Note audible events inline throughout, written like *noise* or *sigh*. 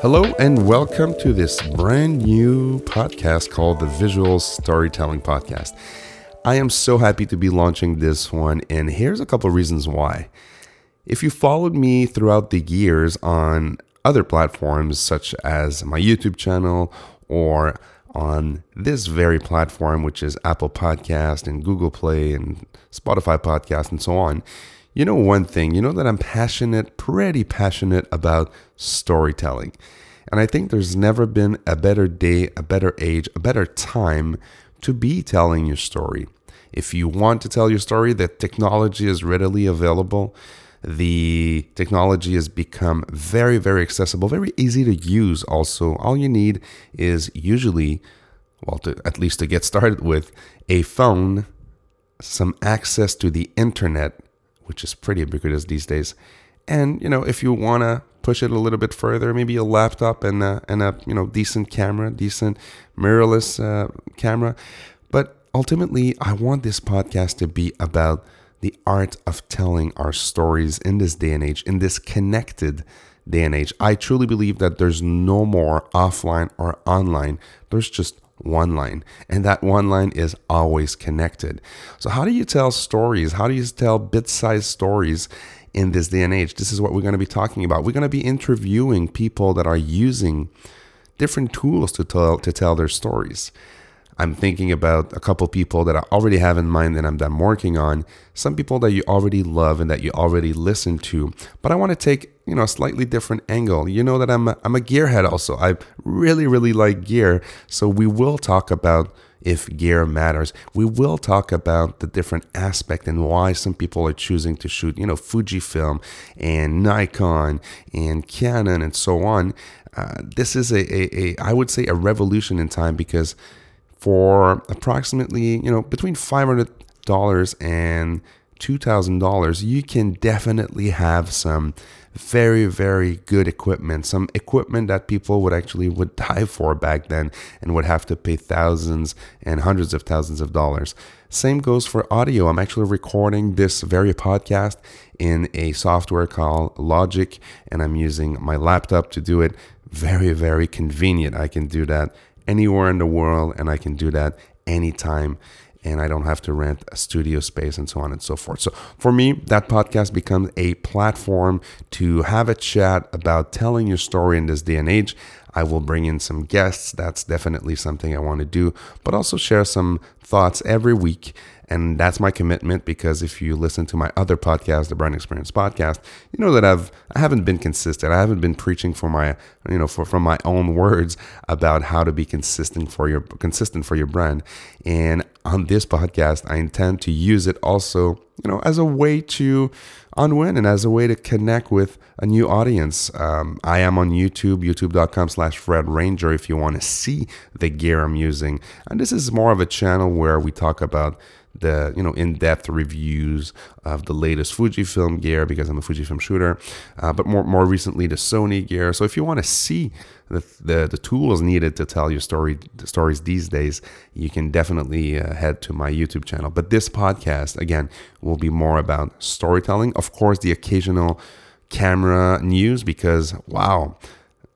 Hello, and welcome to this brand new podcast called the Visual Storytelling Podcast. I am so happy to be launching this one, and here's a couple reasons why. If you followed me throughout the years on other platforms such as my YouTube channel or on this very platform, which is Apple Podcast and Google Play and Spotify Podcast and so on, you know one thing, you know that I'm passionate, pretty passionate about storytelling. And I think there's never been a better day, a better age, a better time to be telling your story. If you want to tell your story, the technology is readily available. The technology has become very, very accessible, very easy to use. Also, all you need is usually, well, to, at least to get started with, a phone, some access to the internet, which is pretty ubiquitous these days. And you know, if you want to push it a little bit further, maybe a laptop and a, and a you know decent camera, decent mirrorless uh, camera. But ultimately, I want this podcast to be about the art of telling our stories in this day and age, in this connected day and age. I truly believe that there's no more offline or online. There's just one line, and that one line is always connected. So, how do you tell stories? How do you tell bit sized stories in this day and age? This is what we're going to be talking about. We're going to be interviewing people that are using different tools to tell, to tell their stories. I'm thinking about a couple people that I already have in mind that I'm, that I'm working on. Some people that you already love and that you already listen to. But I want to take you know a slightly different angle. You know that I'm a, I'm a gearhead also. I really really like gear. So we will talk about if gear matters. We will talk about the different aspect and why some people are choosing to shoot, you know, Fujifilm and Nikon and Canon and so on. Uh, this is a, a, a, I would say, a revolution in time because for approximately, you know, between $500 and $2,000, you can definitely have some very very good equipment some equipment that people would actually would *laughs* die for back then and would have to pay thousands and hundreds of thousands of dollars. Same goes for audio. I'm actually recording this very podcast in a software called logic and i'm using my laptop to do it. Very very convenient. I can do that anywhere in the world and I can do that anytime and I don't have to rent a studio space and so on and so forth. So for me, that podcast becomes a platform to have a chat about telling your story in this day and age. I will bring in some guests. That's definitely something I want to do, but also share some thoughts every week and that's my commitment because if you listen to my other podcast, the Brand Experience podcast, you know that I've I haven't been consistent. I haven't been preaching for my you know for from my own *laughs* words about how to be consistent for your consistent for your brand. And on this podcast, I intend to use it also, you know, as a way to unwin and as a way to connect with a new audience. Um, I am on YouTube, youtube.com slash Fred Ranger if you want to see the gear I'm using. And this is more of a channel where we talk about the you know in-depth reviews of the latest Fujifilm gear because I'm a Fujifilm shooter, uh, but more more recently the Sony gear. So if you want to see the, the, the tools needed to tell your story the stories these days, you can definitely uh, head to my YouTube channel. But this podcast again will be more about storytelling. Of course, the occasional camera news because wow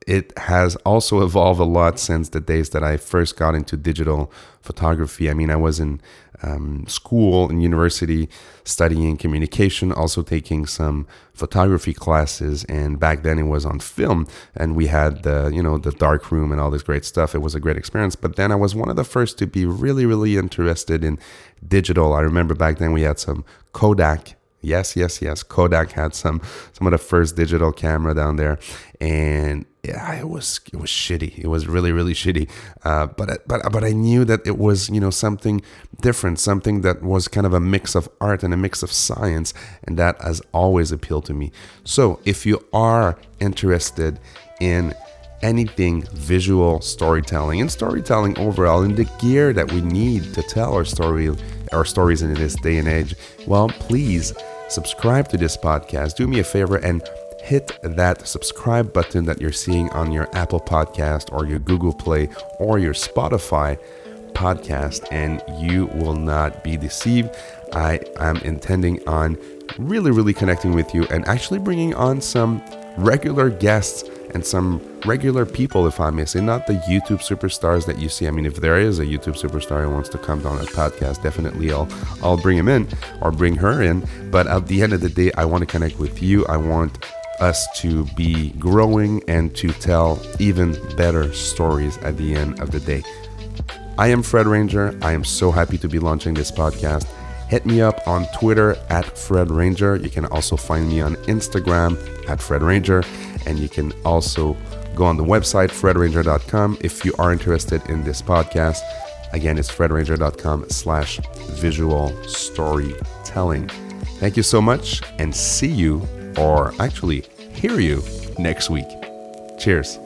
it has also evolved a lot since the days that I first got into digital photography. I mean, I was in um, school and university studying communication, also taking some photography classes. And back then it was on film, and we had the you know the dark room and all this great stuff. It was a great experience. But then I was one of the first to be really really interested in digital. I remember back then we had some Kodak Yes, yes, yes. Kodak had some some of the first digital camera down there, and yeah, it was it was shitty. It was really really shitty. Uh, but but but I knew that it was you know something different, something that was kind of a mix of art and a mix of science, and that has always appealed to me. So if you are interested in anything visual storytelling and storytelling overall and the gear that we need to tell our story our stories in this day and age well please subscribe to this podcast do me a favor and hit that subscribe button that you're seeing on your Apple Podcast or your Google Play or your Spotify podcast, and you will not be deceived. I am intending on really, really connecting with you and actually bringing on some regular guests and some regular people, if I may say, not the YouTube superstars that you see. I mean, if there is a YouTube superstar who wants to come down a podcast, definitely I'll I'll bring him in or bring her in. But at the end of the day, I want to connect with you. I want us to be growing and to tell even better stories at the end of the day. I am Fred Ranger. I am so happy to be launching this podcast. Hit me up on Twitter at Fred Ranger. You can also find me on Instagram at Fred Ranger. And you can also go on the website, fredranger.com, if you are interested in this podcast. Again, it's fredranger.com slash visual storytelling. Thank you so much and see you, or actually hear you next week. Cheers.